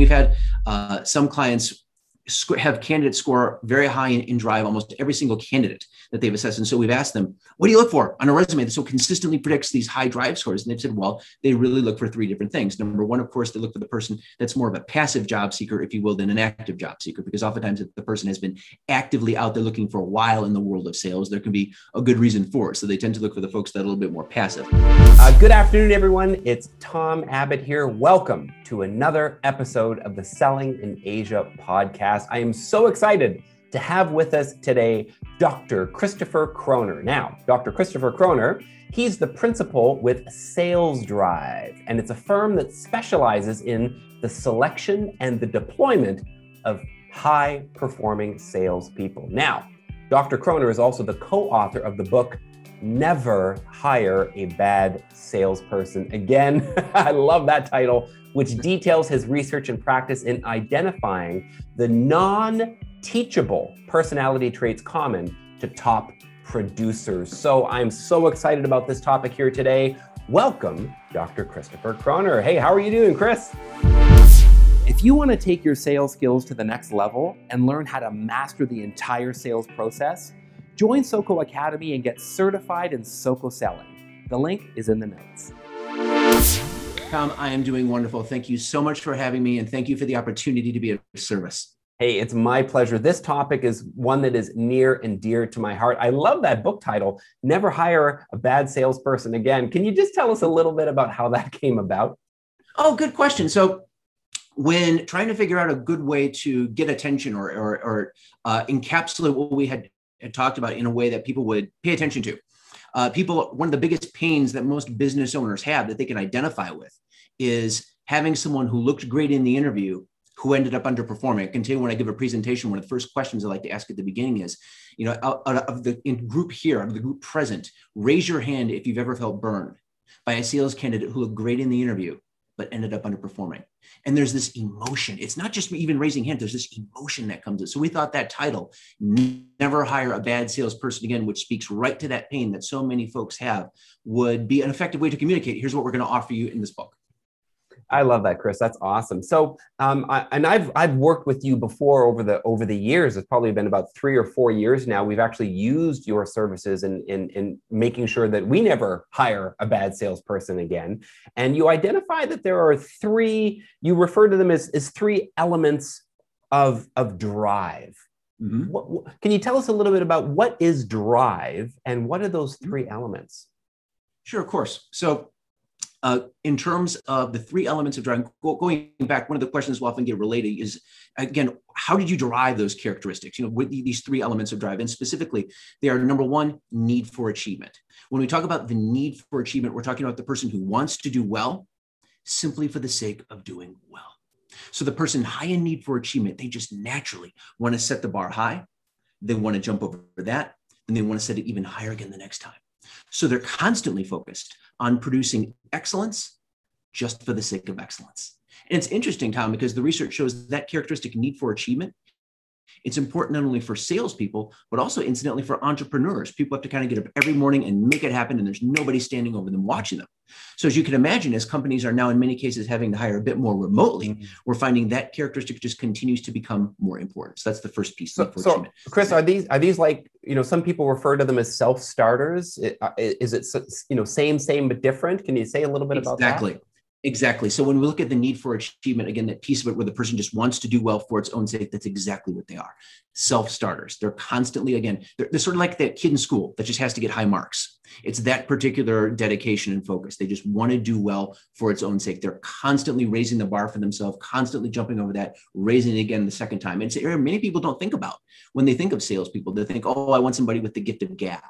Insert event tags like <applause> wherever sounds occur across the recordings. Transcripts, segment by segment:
We've had uh, some clients have candidates score very high in, in, drive almost every single candidate that they've assessed. And so we've asked them what do you look for on a resume that so consistently predicts these high drive scores? And they've said well they really look for three different things. Number one of course they look for the person that's more of a passive job seeker if you will than an active job seeker because oftentimes if the person has been actively out there looking for a while in the world of sales there can be a good reason for it. So they tend to look for the folks that are a little bit more passive. Uh, good afternoon everyone. It's tom abbott here. Welcome to another episode of the selling in asia podcast I am so excited to have with us today Dr. Christopher Croner. Now, Dr. Christopher Croner, he's the principal with Sales Drive, and it's a firm that specializes in the selection and the deployment of high performing salespeople. Now, Dr. Croner is also the co author of the book Never Hire a Bad Salesperson. Again, <laughs> I love that title which details his research and practice in identifying the non teachable personality traits common to top producers. So I'm so excited about this topic here today. Welcome, Dr. Christopher Croner. Hey, how are you doing, Chris? If you want to take your sales skills to the next level and learn how to master the entire sales process, join SOCO Academy and get certified in SOCO selling. The link is in the notes. Tom, I am doing wonderful. Thank you so much for having me, and thank you for the opportunity to be of service. Hey, it's my pleasure. This topic is one that is near and dear to my heart. I love that book title, Never Hire a Bad Salesperson Again. Can you just tell us a little bit about how that <laughs> came about? Oh, good question. So, when trying to figure out a good way to get attention or, or, or uh, encapsulate what we had, had talked about in a way that people would pay attention to, uh, people, one of the biggest pains that most business owners have that they can identify with is having someone who looked great in the interview who ended up underperforming. I continue when I give a presentation, one of the first questions I like to ask at the beginning is, you know, out, out of the group here, out of the group present, raise your hand if you've ever felt burned by a sales candidate who looked great in the interview, but ended up underperforming. And there's this emotion. It's not just even raising hand, there's this emotion that comes in. So we thought that title, Never Hire a Bad Salesperson Again, which speaks right to that pain that so many folks have, would be an effective way to communicate. Here's what we're going to offer you in this book. I love that, Chris. That's awesome. So, um, I, and I've I've worked with you before over the over the years. It's probably been about three or four years now. We've actually used your services in in, in making sure that we never hire a bad salesperson again. And you identify that there are three. You refer to them as as three elements of of drive. Mm-hmm. What, can you tell us a little bit about what is drive and what are those mm-hmm. three elements? Sure, of course. So uh, in terms of the three elements of driving, going back, one of the questions we'll often get related is again, how did you derive those characteristics? You know, with these three elements of drive, and specifically, they are number one, need for achievement. When we talk about the need for achievement, we're talking about the person who wants to do well simply for the sake of doing well. So the person high in need for achievement, they just naturally want to set the bar high. They want to jump over that, and they want to set it even higher again the next time. So they're constantly focused on producing excellence just for the sake of excellence. And it's interesting, Tom, because the research shows that characteristic need for achievement. It's important not only for salespeople, but also incidentally for entrepreneurs. People have to kind of get up every morning and make it happen, and there's nobody standing over them watching them. So, as you can imagine, as companies are now in many cases having to hire a bit more remotely, mm-hmm. we're finding that characteristic just continues to become more important. So, that's the first piece. So, so Chris, are these are these like you know some people refer to them as self starters? Is it you know same same but different? Can you say a little bit exactly. about that? Exactly. Exactly. So when we look at the need for achievement, again, that piece of it where the person just wants to do well for its own sake, that's exactly what they are. Self-starters. They're constantly, again, they're, they're, sort of like that kid in school that just has to get high marks. It's that particular dedication and focus. They just want to do well for its own sake. They're constantly raising the bar for themselves, constantly jumping over that, raising it again the second time. And it's an area many people don't think about when they think of salespeople. They think, oh, I want somebody with the gift of gab,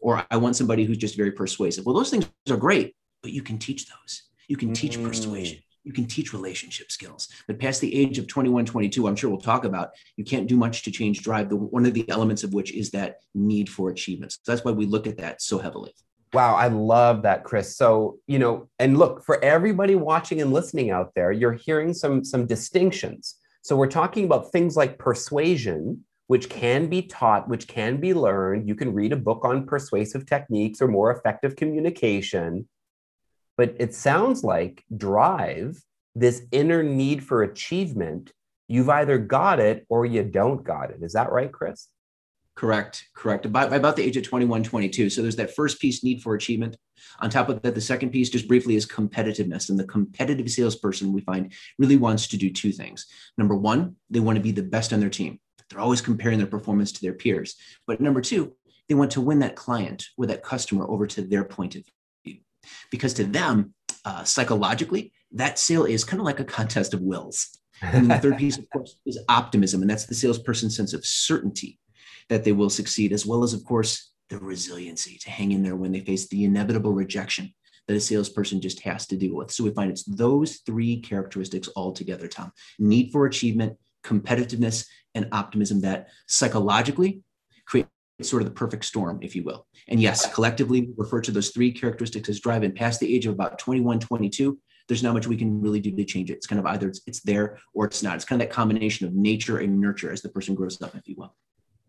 or I want somebody who's just very persuasive. Well, those things are great, but you can teach those you can teach mm. persuasion. You can teach relationship skills. But past the age of 21, 22, I'm sure we'll talk about, you can't do much to change drive. The, one of the elements of which is that need for achievement. So that's why we look at that so heavily. Wow, I love that, Chris. So, you know, and look, for everybody watching and listening out there, you're hearing some some distinctions. So we're talking about things like persuasion, which can be taught, which can be learned. You can read a book on persuasive techniques or more effective communication. But it sounds like drive, this inner need for achievement, you've either got it or you don't got it. Is that right, Chris? Correct, correct. About, about the age of 21, 22. So there's that first piece, need for achievement. On top of that, the second piece, just briefly, is competitiveness. And the competitive salesperson we find really wants to do two things. Number one, they want to be the best on their team. They're always comparing their performance to their peers. But number two, they want to win that client or that customer over to their point of view. Because to them, uh, psychologically, that sale is kind of like a contest of wills. And the third piece, of <laughs> course, is optimism. And that's the salesperson's sense of certainty that they will succeed, as well as, of course, the resiliency to hang in there when they face the inevitable rejection that a salesperson just has to deal with. So we find it's those three characteristics all together, Tom need for achievement, competitiveness, and optimism that psychologically create sort of the perfect storm, if you will. And yes, collectively we refer to those three characteristics as driving past the age of about 21, 22. There's not much we can really do to change it. It's kind of either it's, it's there or it's not. It's kind of that combination of nature and nurture as the person grows up, if you will.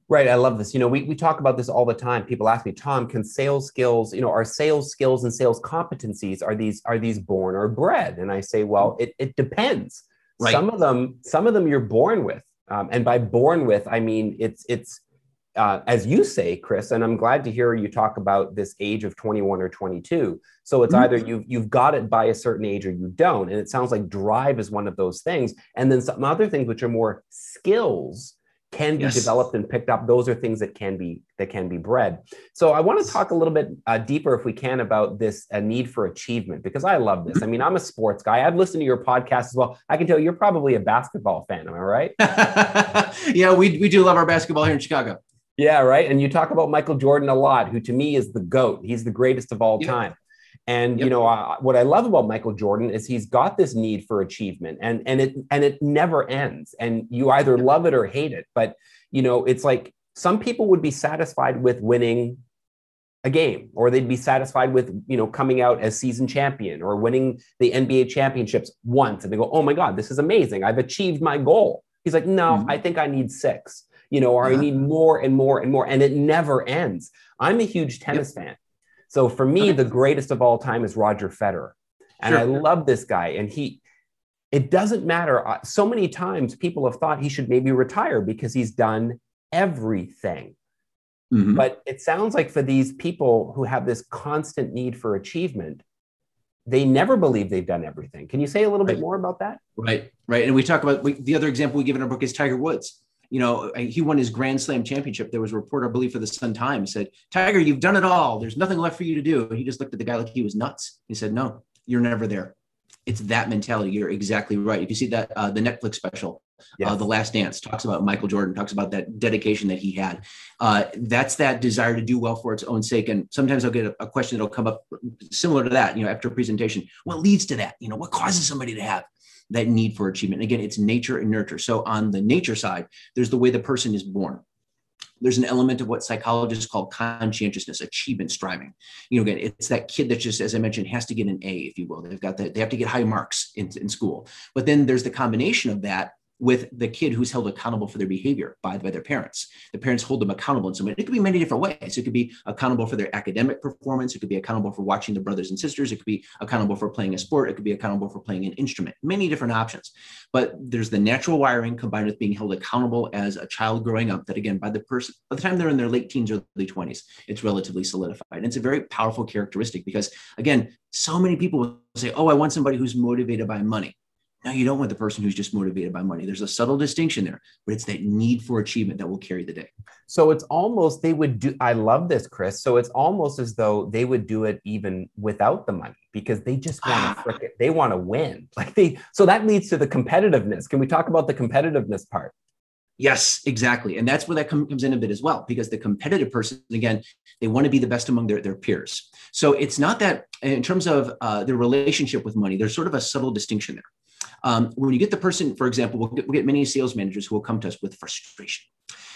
Right. I love this. You know, we, we talk about this all the time. People ask me, Tom, can sales skills, you know, are sales skills and sales competencies, are these, are these born or bred? And I say, well, it, it depends. Right. Some of them, some of them you're born with. Um, and by born with, I mean, it's, it's, uh, as you say, Chris, and I'm glad to hear you talk about this age of 21 or 22. So it's mm-hmm. either you've you've got it by a certain age or you don't, and it sounds like drive is one of those things. And then some other things which are more skills can be yes. developed and picked up. Those are things that can be that can be bred. So i want to talk a little bit uh, deeper if we can about this uh, need for achievement because i love this. I mean i'm a sports guy. I've listened to your podcast as well. I can tell you're probably a basketball fan am i right? <laughs> Yeah we, we do love our basketball here in chicago yeah right and you talk about michael jordan a lot who to me is the goat he's the greatest of all yeah. time and yep. you know uh, what I love about Michael Jordan is he's got this need for achievement, and and it and it never ends. And you either love it or hate it. But you know, it's like some people would be satisfied with winning a game, or they'd be satisfied with you know coming out as season champion or winning the NBA championships once, and they go, "Oh my God, this is amazing! I've achieved my goal." He's like, "No, mm-hmm. I think I need six, you know, or I need more and more and more, and it never ends." I'm a huge tennis yep. fan. So for me, the greatest of all time is Roger Federer. And sure. I love this guy. And he, it doesn't matter. Uh, so many times people have thought he should maybe retire because he's done everything. Mm-hmm. But it sounds like for these people who have this constant need for achievement, they never believe they've done everything. Can you say a little right. bit more about that? Right, right. And we talk about we, the other example we give in our book is Tiger Woods you know, he won his Grand Slam championship. There was a report, I believe, for the Sun Times said, Tiger, you've done it all. There's nothing left for you to do. And he just looked at the guy like he was nuts. He said, No, you're never there. It's that mentality. You're exactly right. If you see that, uh, the Netflix special, uh, yes. uh, The Last Dance, talks about Michael Jordan, talks about that dedication that he had. Uh, that's that desire to do well for its own sake. And sometimes I'll get a, a question that'll come up similar to that, you know, after a presentation. What leads to that? You know, what causes somebody to have that need for achievement. And again, it's nature and nurture. So on the nature side, there's the way the person is born. There's an element of what psychologists call conscientiousness, achievement striving. You know, again, it's that kid that just, as I mentioned, has to get an A, if you will. They've got that, they have to get high marks in, in school. But then there's the combination of that with the kid who's held accountable for their behavior by, by their parents. The parents hold them accountable in some way. It could be many different ways. It could be accountable for their academic performance. It could be accountable for watching their brothers and sisters. It could be accountable for playing a sport. It could be accountable for playing an instrument. Many different options. But there's the natural wiring combined with being held accountable as a child growing up. That again, by the person, by the time they're in their late teens or early 20s, it's relatively solidified. And it's a very powerful characteristic because again, so many people will say, "Oh, I want somebody who's motivated by money." Now, you don't want the person who's just motivated by money. There's a subtle distinction there, but it's that need for achievement that will carry the day. So it's almost, they would do, I love this, Chris. So it's almost as though they would do it even without the money because they just want to frick it. They want to win. <laughs> Like they, so that leads to the competitiveness. Can we talk about the competitiveness part? Yes, exactly. And that's where that com- comes in a bit as well, because the competitive person, again, they want to be the best among their, their peers. So it's not that in terms of uh, their relationship with money, there's sort of a subtle distinction there. Um, when you get the person, for example, we'll get, we'll get many sales managers who will come to us with frustration,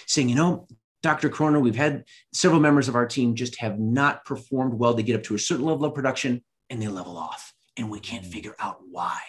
saying, you know, Dr. Croner, we've had several members of our team just have not performed well. They get up to a certain level of production and they level off, and we can't figure out why.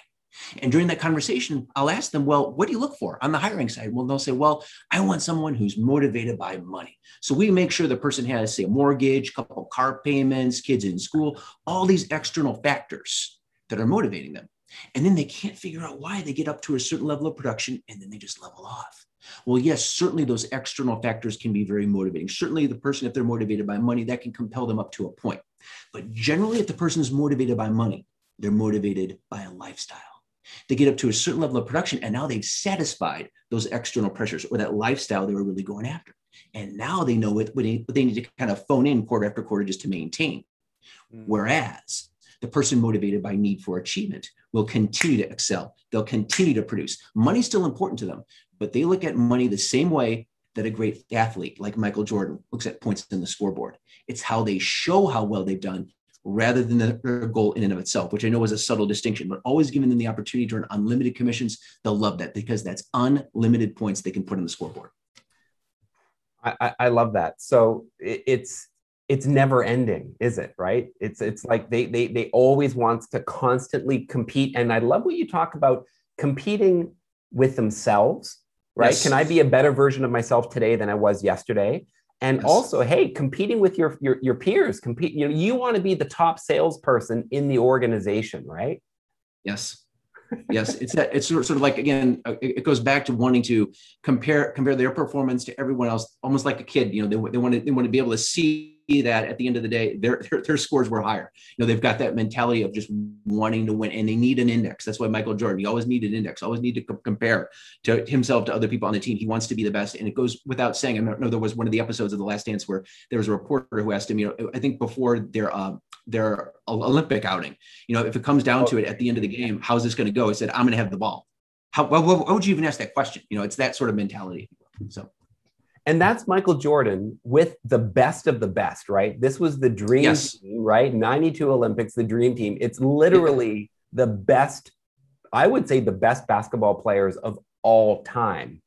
And during that conversation, I'll ask them, well, what do you look for on the hiring side? Well, they'll say, well, I want someone who's motivated by money. So we make sure the person has, say, a mortgage, couple car payments, kids in school, all these external factors that are motivating them. And then they can't figure out why they get up to a certain level of production and then they just level off. Well, yes, certainly those external factors can be very motivating. Certainly, the person, if they're motivated by money, that can compel them up to a point. But generally, if the person is motivated by money, they're motivated by a lifestyle. They get up to a certain level of production and now they've satisfied those external pressures or that lifestyle they were really going after. And now they know what, they, they need to kind of phone in quarter after quarter just to maintain. Mm. Whereas the person motivated by need for achievement will continue to excel. They'll continue to produce. Money's still important to them, but they look at money the same way that a great athlete like Michael Jordan looks at points in the scoreboard. It's how they show how well they've done rather than their goal in and of itself, which I know is a subtle distinction, but always giving them the opportunity to earn unlimited commissions, they'll love that because that's unlimited points they can put on the scoreboard. I, I love that. So it's it's never ending, is it? Right? It's it's like they they they always wants to constantly compete. And I love what you talk about competing with themselves, right? Yes. Can I be a better version of myself today than I was yesterday? And yes. also, hey, competing with your, your your peers, compete. You know, you want to be the top salesperson in the organization, right? Yes yes, it's that. It's sort of like again, uh, it goes back to wanting to compare compare their performance to everyone else, almost like a kid. You know, they, they want to they want to be able to see that at the end of the day, their, their, their scores were higher. You know, they've got that mentality of just wanting to win, and they need an index. That's why Michael Jordan, he always needed an index, always need to co- compare to himself to other people on the team. He wants to be the best, and it goes without saying. I know there was one of the episodes of The Last Dance where there was a reporter who asked him, you know, I think before their uh, their Olympic outing, you know, if it comes down to it at the end of the game, how's this going to go? He said, I'm going to have the ball. How, why, why would you even ask that question? You know, it's that sort of mentality. So. And that's Michael Jordan with the best of the best, right? This was the dream yes. team, right? 92 Olympics, the dream team. It's literally the best, I would say the best basketball players of all time.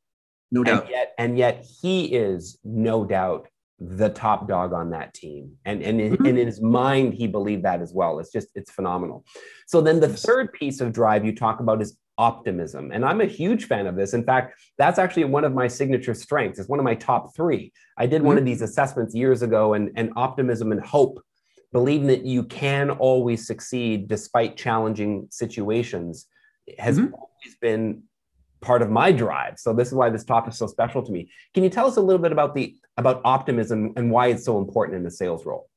No doubt. And yet, and yet he is no doubt the top dog on that team. And, and, in, mm-hmm. and in his mind, he believed that as well. It's just, it's phenomenal. So then the third piece of drive you talk about is optimism. And I'm a huge fan of this. In fact, that's actually one of my signature strengths. It's one of my top three. I did mm-hmm. one of mm-hmm. these assessments years ago, and, and optimism and hope, believing that you can always succeed despite challenging situations, has mm-hmm. always been part of my drive. So this is why this topic is so special to me. Can you tell us a little bit about the about optimism and why it's so important in the sales role?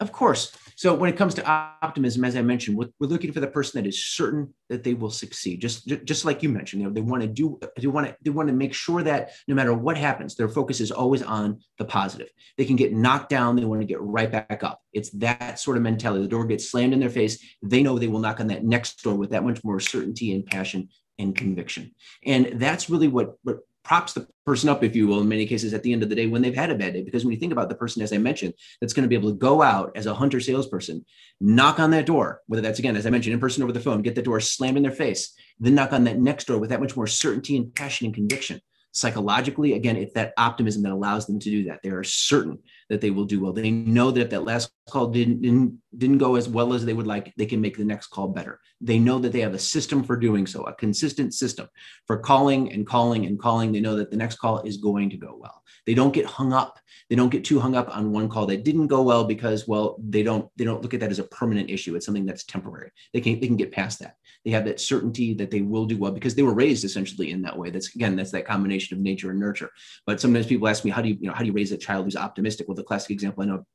Of course. So when it comes to optimism, as I mentioned, we're, we're, looking for the person that is certain that they will succeed. Just, just like you mentioned, you know, they want to do, they want to, they want to make sure that no matter what happens, their focus is always on the positive. They can get knocked down, they want to get right back up. It's that sort of mentality. The door gets slammed in their face. They know they will knock on that next door with that much more certainty and passion and conviction. And that's really what, what props the person up, if you will, in many cases at the end of the day when they've had a bad day. Because when you think about the person, as I mentioned, that's going to be able to go out as a hunter salesperson, knock on that door, whether that's again, as I mentioned, in person over the phone, get the door slammed in their face, then knock on that next door with that much more certainty and passion and conviction psychologically again it's that optimism that allows them to do that they are certain that they will do well. They know that if that last call didn't, didn't didn't go as well as they would like they can make the next call better. They know that they have a system for doing so a consistent system for calling and calling and calling. They know that the next call is going to go well. They don't get hung up. They don't get too hung up on one call that didn't go well because well they don't they don't look at that as a permanent issue. It's something that's temporary. They can they can get past that they have that certainty that they will do well because they were raised essentially in that way. That's again, that's that combination of nature and nurture. But sometimes people ask me, how do you, you know, how do you raise a child who's optimistic? Well, the classic example I know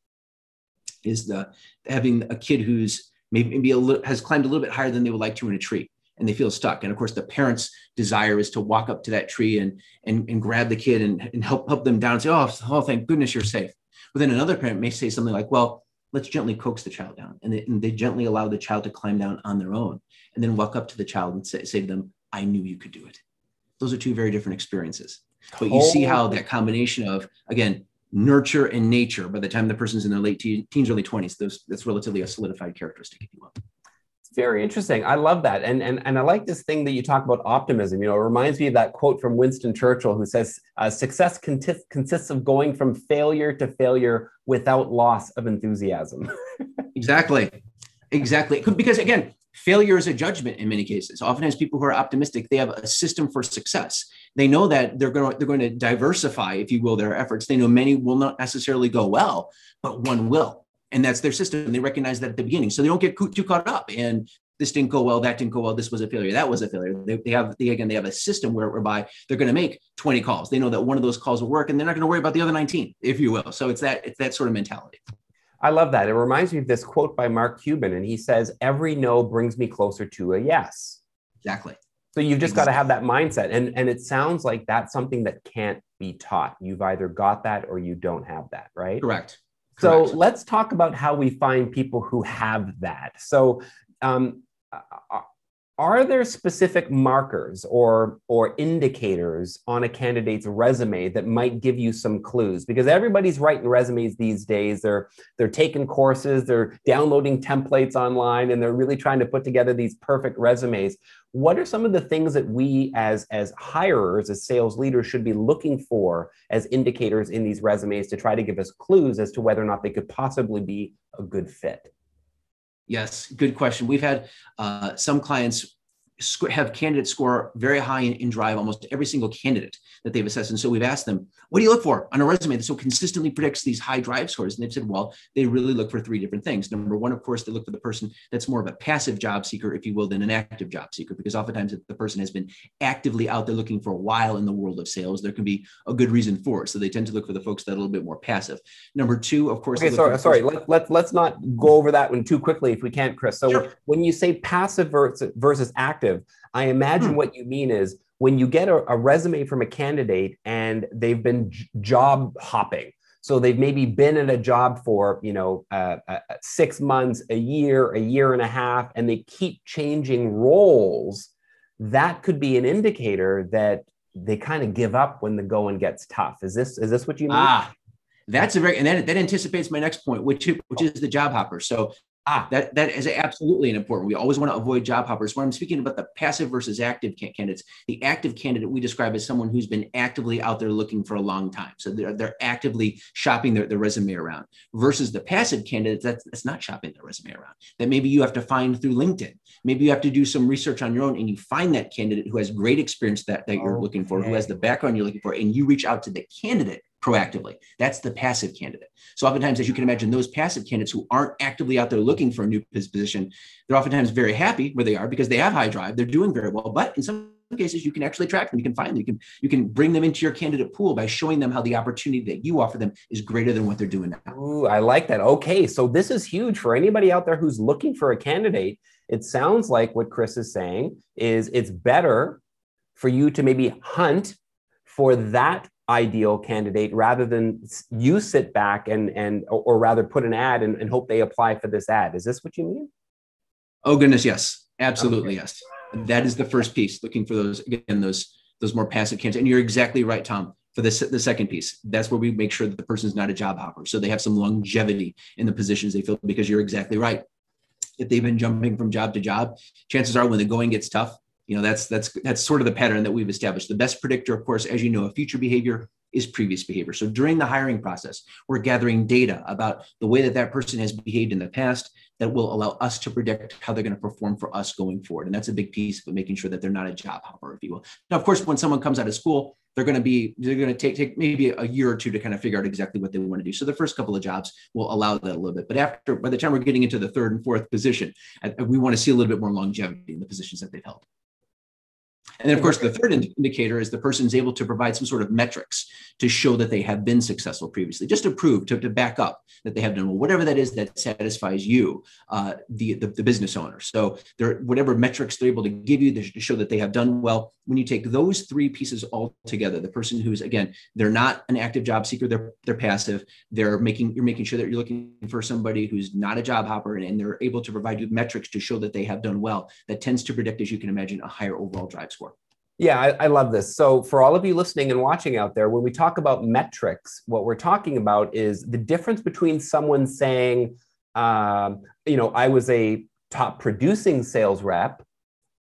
is the having a kid who's maybe a little, has climbed a little bit higher than they would like to in a tree and they feel stuck. And of course, the parents' desire is to walk up to that tree and and, and grab the kid and, and help help them down and say, oh, oh, thank goodness you're safe. But then another parent may say something like, well, let's gently coax the child down. And they, and they gently allow the child to climb down on their own and then walk up to the child and say, say to them, I knew you could do it. Those are two very different experiences. But you see how that combination of, again, nurture and nature by the time the person's in their late teens, early 20s, those, that's relatively a solidified characteristic, if you will. Very interesting. I love that. And, and, and I like this thing that you talk about optimism. You know, it reminds me of that quote from Winston Churchill who says, uh, success conti- consists of going from failure to failure without loss of enthusiasm. <laughs> exactly. Exactly. Because again, failure is a judgment in many cases. Oftentimes, people who are optimistic, they have a system for success. They know that they're going to, they're going to diversify, if you will, their efforts. They know many will not necessarily go well, but one will. And that's their system. And they recognize that at the beginning. So they don't get too caught up. And this didn't go well, that didn't go well, this was a failure, that was a failure. They, they have they, again they have a system where, whereby they're going to make 20 calls. They know that one of those calls will work, and they're not going to worry about the other 19, if you will. So it's that it's that sort of mentality. I love that. It reminds me of this quote by Mark Cuban, and he says, "Every no brings me closer to a yes." Exactly. So you've just exactly. got to have that mindset, and and it sounds like that's something that can't be taught. You've either got that or you don't have that, right? Correct. So Correct. let's talk about how we find people who have that. So um, are there specific markers or or indicators on a candidate's resume that might give you some clues because everybody's writing resumes these days they're they're taking courses they're downloading templates online and they're really trying to put together these perfect resumes what are some of the things that we as as hirers as sales leaders should be looking for as indicators in these resumes to try to give us clues as to whether or not they could possibly be a good fit Yes, good question. We've had uh, some clients have candidates score very high in, in, drive almost every single candidate that they've assessed. And so we've asked them what do you look for on a resume that so consistently predicts these high drive scores? And they've said well they really look for three different things. Number one of course they look for the person that's more of a passive job seeker if you will than an active job seeker because oftentimes if the person has been actively out there looking for a while in the world of sales there can be a good reason for it. So they tend to look for the folks that are a little bit more passive. Number two of course okay sorry sorry let, let, let's not go over that one too quickly if we can't chris. So sure. when you say passive versus, versus active I imagine hmm. what you mean is when you get a, a, resume from a candidate and they've been j- job hopping. So they've maybe been at a job for you know uh, uh, six months, a year, a year and a half, and they keep changing roles. That could be an indicator that they kind of give up when the going gets tough. Is this is this what you mean? Ah, that's a very and that, that anticipates my next point, which which is the job hopper. So Ah, that, that is absolutely an important. We always want to avoid job hoppers. When I'm speaking about the passive versus active candidates, the active candidate we describe as someone who's been actively out there looking for a long time. So they're, they're actively shopping their, their resume around versus the passive candidates that's, that's not shopping their resume around. That maybe you have to find through LinkedIn. Maybe you have to do some research on your own and you find that candidate who has great experience that, that you're okay. looking for, who has the background you're looking for, and you reach out to the candidate proactively. That's the passive candidate. So oftentimes, as you can imagine, those passive candidates who aren't actively out there looking for a new position, they're oftentimes very happy where they are because they have high drive, they're doing very well. But in some cases, you can actually track them, you can find them, you can you can bring them into your candidate pool by showing them how the opportunity that you offer them is greater than what they're doing now. Ooh, I like that. Okay, so this is huge for anybody out there who's looking for a candidate. It sounds like what Chris is saying is it's better for you to maybe hunt for that ideal candidate rather than you sit back and and or, rather put an ad and, and, hope they apply for this ad. Is this what you mean? Oh goodness yes. Absolutely okay. yes. That is the first piece looking for those again those those more passive candidates. And you're exactly right tom for this the second piece. That's where we make sure that the person is not a job hopper. So they have some longevity in the positions they fill because you're exactly right. If they've been jumping from job to job chances are when the going gets tough you know that's that's that's sort of the pattern that we've established. The best predictor of course as you know of future behavior is previous behavior. So during the hiring process we're gathering data about the way that that person has behaved in the past that will allow us to predict how they're going to perform for us going forward. And that's a big piece of making sure that they're not a job hopper if you will. Now of course when someone comes out of school they're going to be they're going to take take maybe a year or two to kind of figure out exactly what they want to do. So the first couple of jobs will allow that a little bit. But after by the time we're getting into the third and fourth position we want to see a little bit more longevity in the positions that they've held and then, of course, the third indicator is the person is able to provide some sort of metrics to show that they have been successful previously, just to prove, to, to back up that they have done well, whatever that is that satisfies you, uh, the, the, the, business owner. So, there, whatever metrics they're able to give you to show that they have done well, when you take those three pieces all together, the person who's, again, they're not an active job seeker, they're, they're passive, they're making, you're making sure that you're looking for somebody who's not a job hopper and, and they're able to provide you metrics to show that they have done well, that tends to predict, as you can imagine, a higher overall drive score. Yeah, I, I, love this. So, for all of you listening and watching out there, when we talk about metrics, what we're talking about is the difference between someone saying, um, you know, I was a top producing sales rep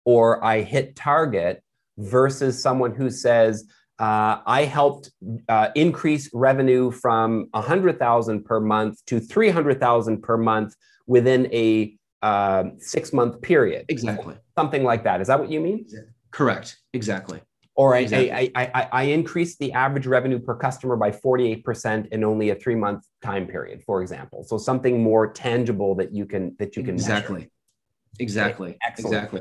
or I hit target versus someone who says, uh, I helped uh, increase revenue from 100,000 per month to 300,000 per month within a uh, six month period. Exactly. Something like that. Is that what you mean? Yeah. Correct. Exactly. Or I, exactly. I, I, I, I increased the average revenue per customer by 48% in only a three month time period, for example. So something more tangible that you can that you can exactly. Measure. Exactly. Excellent. Exactly.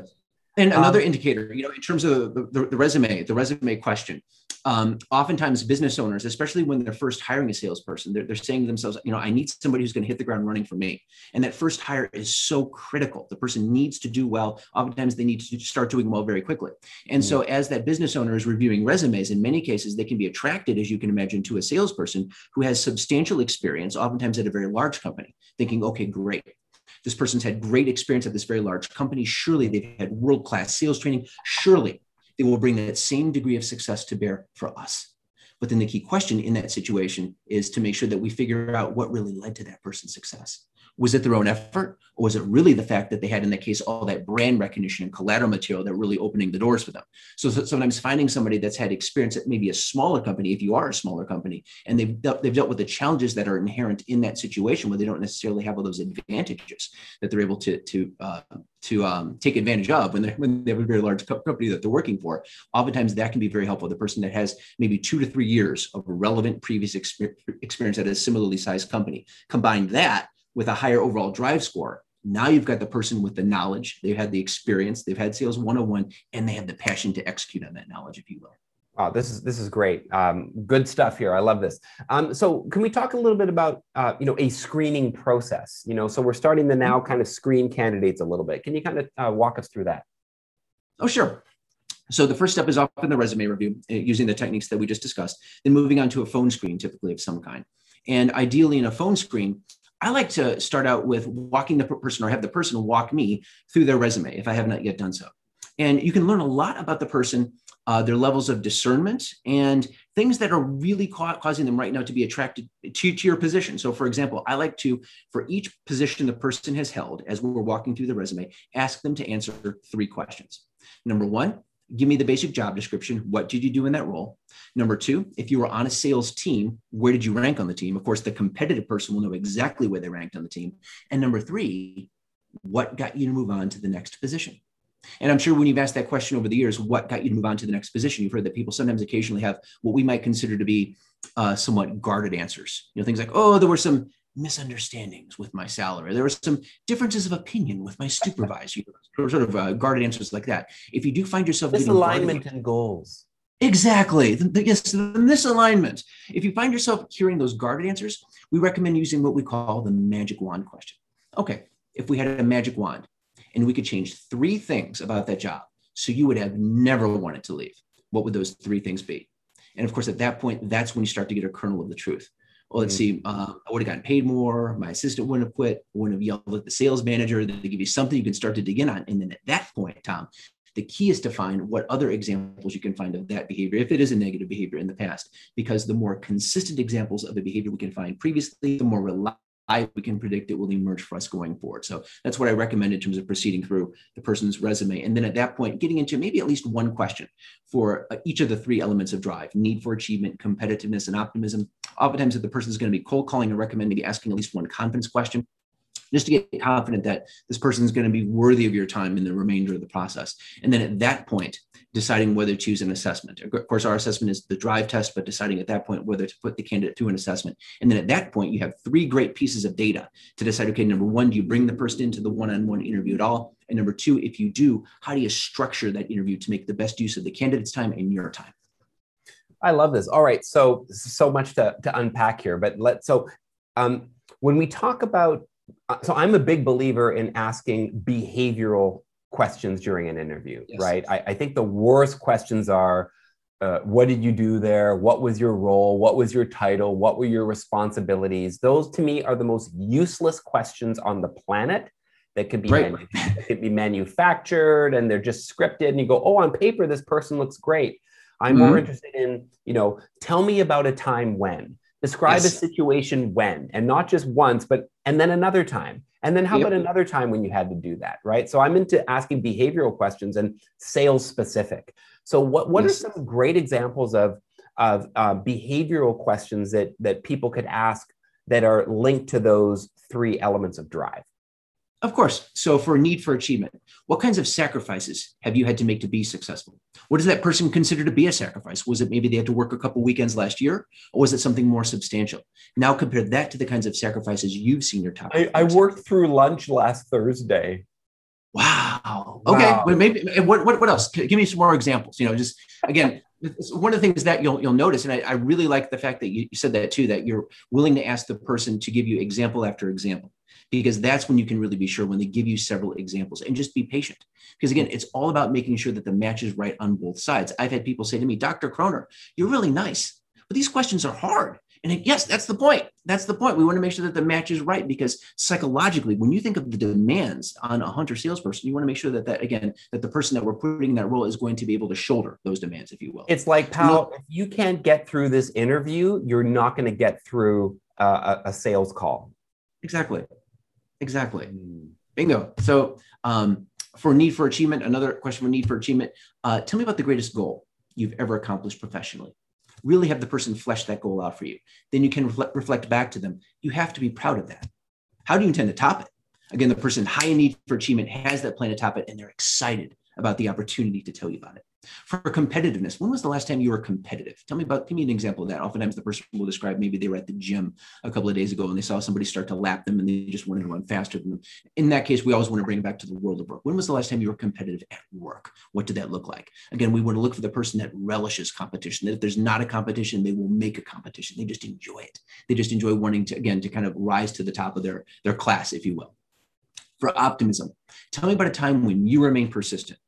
And another um, indicator, you know, in terms of the, the, the resume, the resume question, um, oftentimes business owners, especially when they're first hiring a salesperson, they're, they're saying to themselves, you know, I need somebody who's going to hit the ground running for me. And that first hire is so critical. The person needs to do well. Oftentimes they need to start doing well very quickly. And mm-hmm. so as that business owner is reviewing resumes, in many cases, they can be attracted, as you can imagine, to a salesperson who has substantial experience, oftentimes at a very large company, thinking, okay, great. This person's had great experience at this very large company. Surely they've had world class sales training. Surely they will bring that same degree of success to bear for us. But then the key question in that situation is to make sure that we figure out what really led to that person's success. Was it their own effort? Or was it really the fact that they had, in that case, all that brand recognition and collateral material that really opening the doors for them? So, so sometimes finding somebody that's had experience at maybe a smaller company, if you are a smaller company, and they've dealt, they've dealt with the challenges that are inherent in that situation where they don't necessarily have all those advantages that they're able to, to uh, to um, take advantage of when, when they have a very large company that they're working for. Oftentimes, that can be very helpful. The person that has maybe two to three years of relevant previous experience at a similarly sized company, combine that with a higher overall drive score. Now you've got the person with the knowledge, they've had the experience, they've had sales 101, and they have the passion to execute on that knowledge, if you will. Wow, this is this is great. Um, good stuff here. I love this. Um, so, can we talk a little bit about uh, you know a screening process? You know, so we're starting to now kind of screen candidates a little bit. Can you kind of uh, walk us through that? Oh, sure. So the first step is often the resume review uh, using the techniques that we just discussed. Then moving on to a phone screen, typically of some kind. And ideally, in a phone screen, I like to start out with walking the person or have the person walk me through their resume if I have not yet done so. And you can learn a lot about the person, uh, their levels of discernment, and things that are really ca- causing them right now to be attracted to, to your position. So, for example, I like to, for each position the person has held as we're walking through the resume, ask them to answer three questions. Number one, give me the basic job description. What did you do in that role? Number two, if you were on a sales team, where did you rank on the team? Of course, the competitive person will know exactly where they ranked on the team. And number three, what got you to move on to the next position? And I'm sure when you've asked that question over the years, what got you to move on to the next position? You've heard that people sometimes occasionally have what we might consider to be uh, somewhat guarded answers. You know, things like, oh, there were some misunderstandings with my salary. There were some differences of opinion with my supervisor, <laughs> sort of uh, guarded answers like that. If you do find yourself misalignment and goals. Exactly. The, the, yes, the misalignment. If you find yourself hearing those guarded answers, we recommend using what we call the magic wand question. Okay, if we had a magic wand and we could change three things about that job, so you would have never wanted to leave, what would those three things be? And of course, at that point, that's when you start to get a kernel of the truth well, let's mm-hmm. see, uh, I would have gotten paid more. My assistant wouldn't have quit. Wouldn't have yelled at the sales manager. They give you something you can start to dig in on. And then at that point, Tom, the key is to find what other examples you can find of that behavior, if it is a negative behavior in the past, because the more consistent examples of a behavior we can find previously, the more reliable we can predict it will emerge for us going forward. So that's what I recommend in terms of proceeding through the person's resume. And then at that point, getting into maybe at least one question for uh, each of the three elements of drive need for achievement, competitiveness, and optimism. Oftentimes, if the person is going to be cold calling, I recommend maybe asking at least one confidence question just to get confident that this person is going to be worthy of your time in the remainder of the process. And then at that point, deciding whether to choose an assessment. Of course, our assessment is the drive test, but deciding at that point whether to put the candidate through an assessment. And then at that point, you have three great pieces of data to decide okay, number one, do you bring the person into the one on one interview at all? And number two, if you do, how do you structure that interview to make the best use of the candidate's time and your time? I love this. All right. So, so much to, to unpack here, but let's. so um, when we talk about so I'm a big believer in asking behavioral questions during an interview, yes. right? I, I, think the worst questions are uh, what did you do there? What was your role? What was your title? What were your responsibilities? Those to me are the most useless questions on the planet that could be right. manu- that could be manufactured and they're just scripted and you go, "Oh, on paper this person looks great." I'm mm-hmm. more interested in, you know, tell me about a time when. Describe yes. a situation when, and not just once, but and then another time. And then how yep. about another time when you had to do that, right? So I'm into asking behavioral questions and sales specific. So what what yes. are some great examples of of uh, behavioral questions that that people could ask that are linked to those three elements of drive? Of course. So, for need for achievement, what kinds of sacrifices have you had to make to be successful? What does that person consider to be a sacrifice? Was it maybe they had to work a couple weekends last year, or was it something more substantial? Now, compare that to the kinds of sacrifices you've seen your top. I, I worked through lunch last Thursday. Wow. Okay. Wow. But maybe what, what what else? Give me some more examples. You know, just again, one of the things that you'll you'll notice, and I, I really like the fact that you said that too, that you're willing to ask the person to give you example after example, because that's when you can really be sure when they give you several examples and just be patient. Because again, it's all about making sure that the match is right on both sides. I've had people say to me, Dr. Croner, you're really nice, but these questions are hard. And yes, that's the point. That's the point. We want to make sure that the match is right because psychologically, when you think of the demands on a hunter salesperson, you want to make sure that that again that the person that we're putting in that role is going to be able to shoulder those demands, if you will. It's like, pal, if you can't get through this interview, you're not going to get through uh, a, a, sales call. Exactly. Exactly. Mm. Bingo. So, um, for need for achievement, another question for need for achievement. Uh, tell me about the greatest goal you've ever accomplished professionally really have the person flesh that goal out for you. Then you can reflect, reflect back to them. You have to be proud of that. How do you intend to top it? Again, the person high in need for achievement has that plan to top it and they're excited about the opportunity to tell you about it. For competitiveness, when was the last time you were competitive? Tell me about, give me an example of that. Oftentimes the person will describe maybe they were at the gym a couple of days ago and they saw somebody start to lap them and they just wanted to run faster than them. In that case, we always want to bring it back to the world of work. When was the last time you were competitive at work? What did that look like? Again, we want to look for the person that relishes competition, that if there's not a competition, they will make a competition. They just enjoy it. They just enjoy wanting to, again, to kind of rise to the top of their, their class, if you will. For optimism, tell me about a time when you remain persistent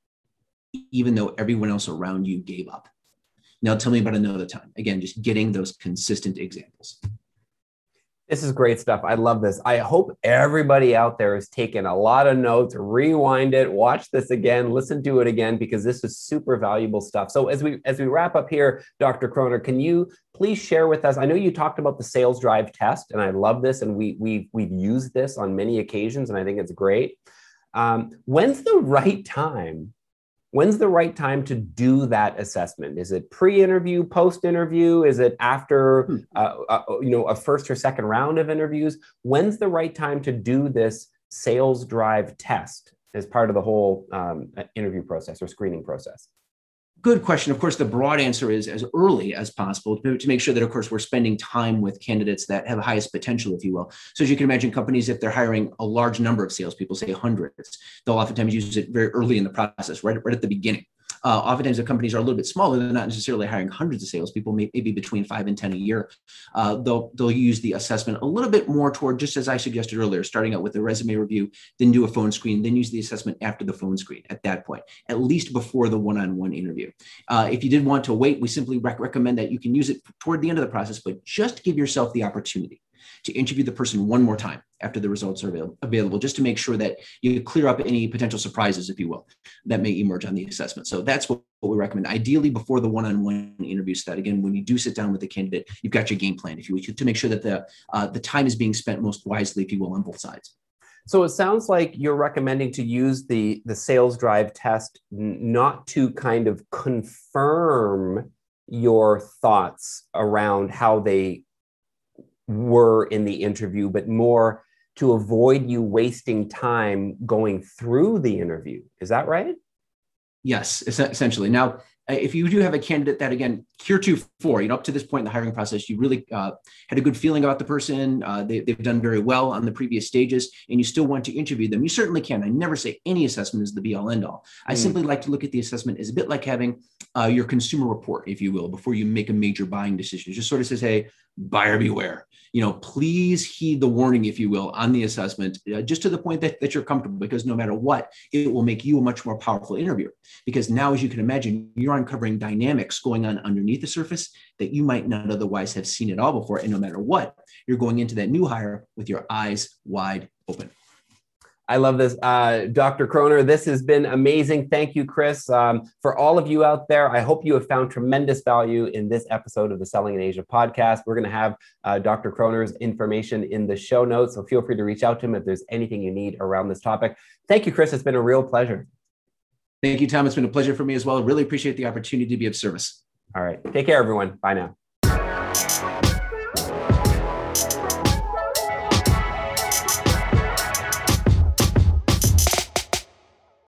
even though everyone else around you gave up. Now, tell me about another time. Again, just getting those consistent examples. This is great stuff. I love this. I hope everybody out there is taking a lot of notes. Rewind it, watch this again, listen to it again because this is super valuable stuff. So as we as we wrap up here, Dr. Croner, can you please share with us? I know you talked about the sales drive test, and I love this, and we we we've used this on many occasions, and I think it's great. Um, when's the right time when's the right time to do that assessment? Is it pre-interview post-interview? Is it after hmm. uh, uh, you know a first or second round of interviews? When's the right time to do this sales drive test as part of the whole um, interview process or screening process good question. Of course, the broad answer is as early as possible to, to, make sure that, of course, we're spending time with candidates that have the highest potential, if you will. So, as you can imagine, companies, if they're hiring a large number of salespeople, say hundreds, they'll oftentimes use it very early in the process, right, right at the beginning. Uh, oftentimes, the companies are a little bit smaller. They're not necessarily hiring hundreds of salespeople, maybe between five and 10 a year. Uh, they'll, they'll use the assessment a little bit more toward, just as I suggested earlier, starting out with a resume review, then do a phone screen, then use the assessment after the phone screen at that point, at least before the one on one interview. Uh, if you did want to wait, we simply rec- recommend that you can use it toward the end of the process, but just give yourself the opportunity to interview the person one more time after the results are avail- available, just to make sure that you clear up any potential surprises, if you will, that may emerge on the assessment. So that's what, what we recommend. Ideally, before the one-on-one interview, so that again, when you do sit down with the candidate, you've got your game plan, if you will, to make sure that the uh, the time is being spent most wisely, if you will, on both sides. So it sounds like you're recommending to use the the sales drive test not to kind of confirm your thoughts around how they were in the interview, but more to avoid you wasting time going through the interview. Is that right? Yes, essentially. Now, uh, if you do have a candidate that again heretofore you know up to this point in the hiring process you really uh, had a good feeling about the person uh, they, have done very well on the previous stages and you still want to interview them you certainly can i never say any assessment is the be all end all i mm. simply like to look at the assessment as a bit like having uh, your consumer report if you will before you make a major buying decision it just sort of says hey buyer beware. You know please heed the warning if you will on the assessment uh, just to the point that, that you're comfortable because no matter what it will make you a much more powerful interviewer. Because now as you can imagine you're uncovering dynamics going on underneath the surface that you might not otherwise have seen at all before. And no matter what you're going into that new hire with your eyes wide open I love this. Uh, Dr. Croner, this has been amazing. Thank you, Chris. Um, for all of you out there, I hope you have found tremendous value in this episode of the Selling in Asia podcast. We're going to have uh, Dr. Croner's information in the show notes, so feel free to reach out to him if there's anything you need around this topic. Thank you, Chris. It's been a real pleasure. Thank you, Tom. It's been a pleasure for me as well. I really appreciate the opportunity to be of service. All right. Take care, everyone. Bye now.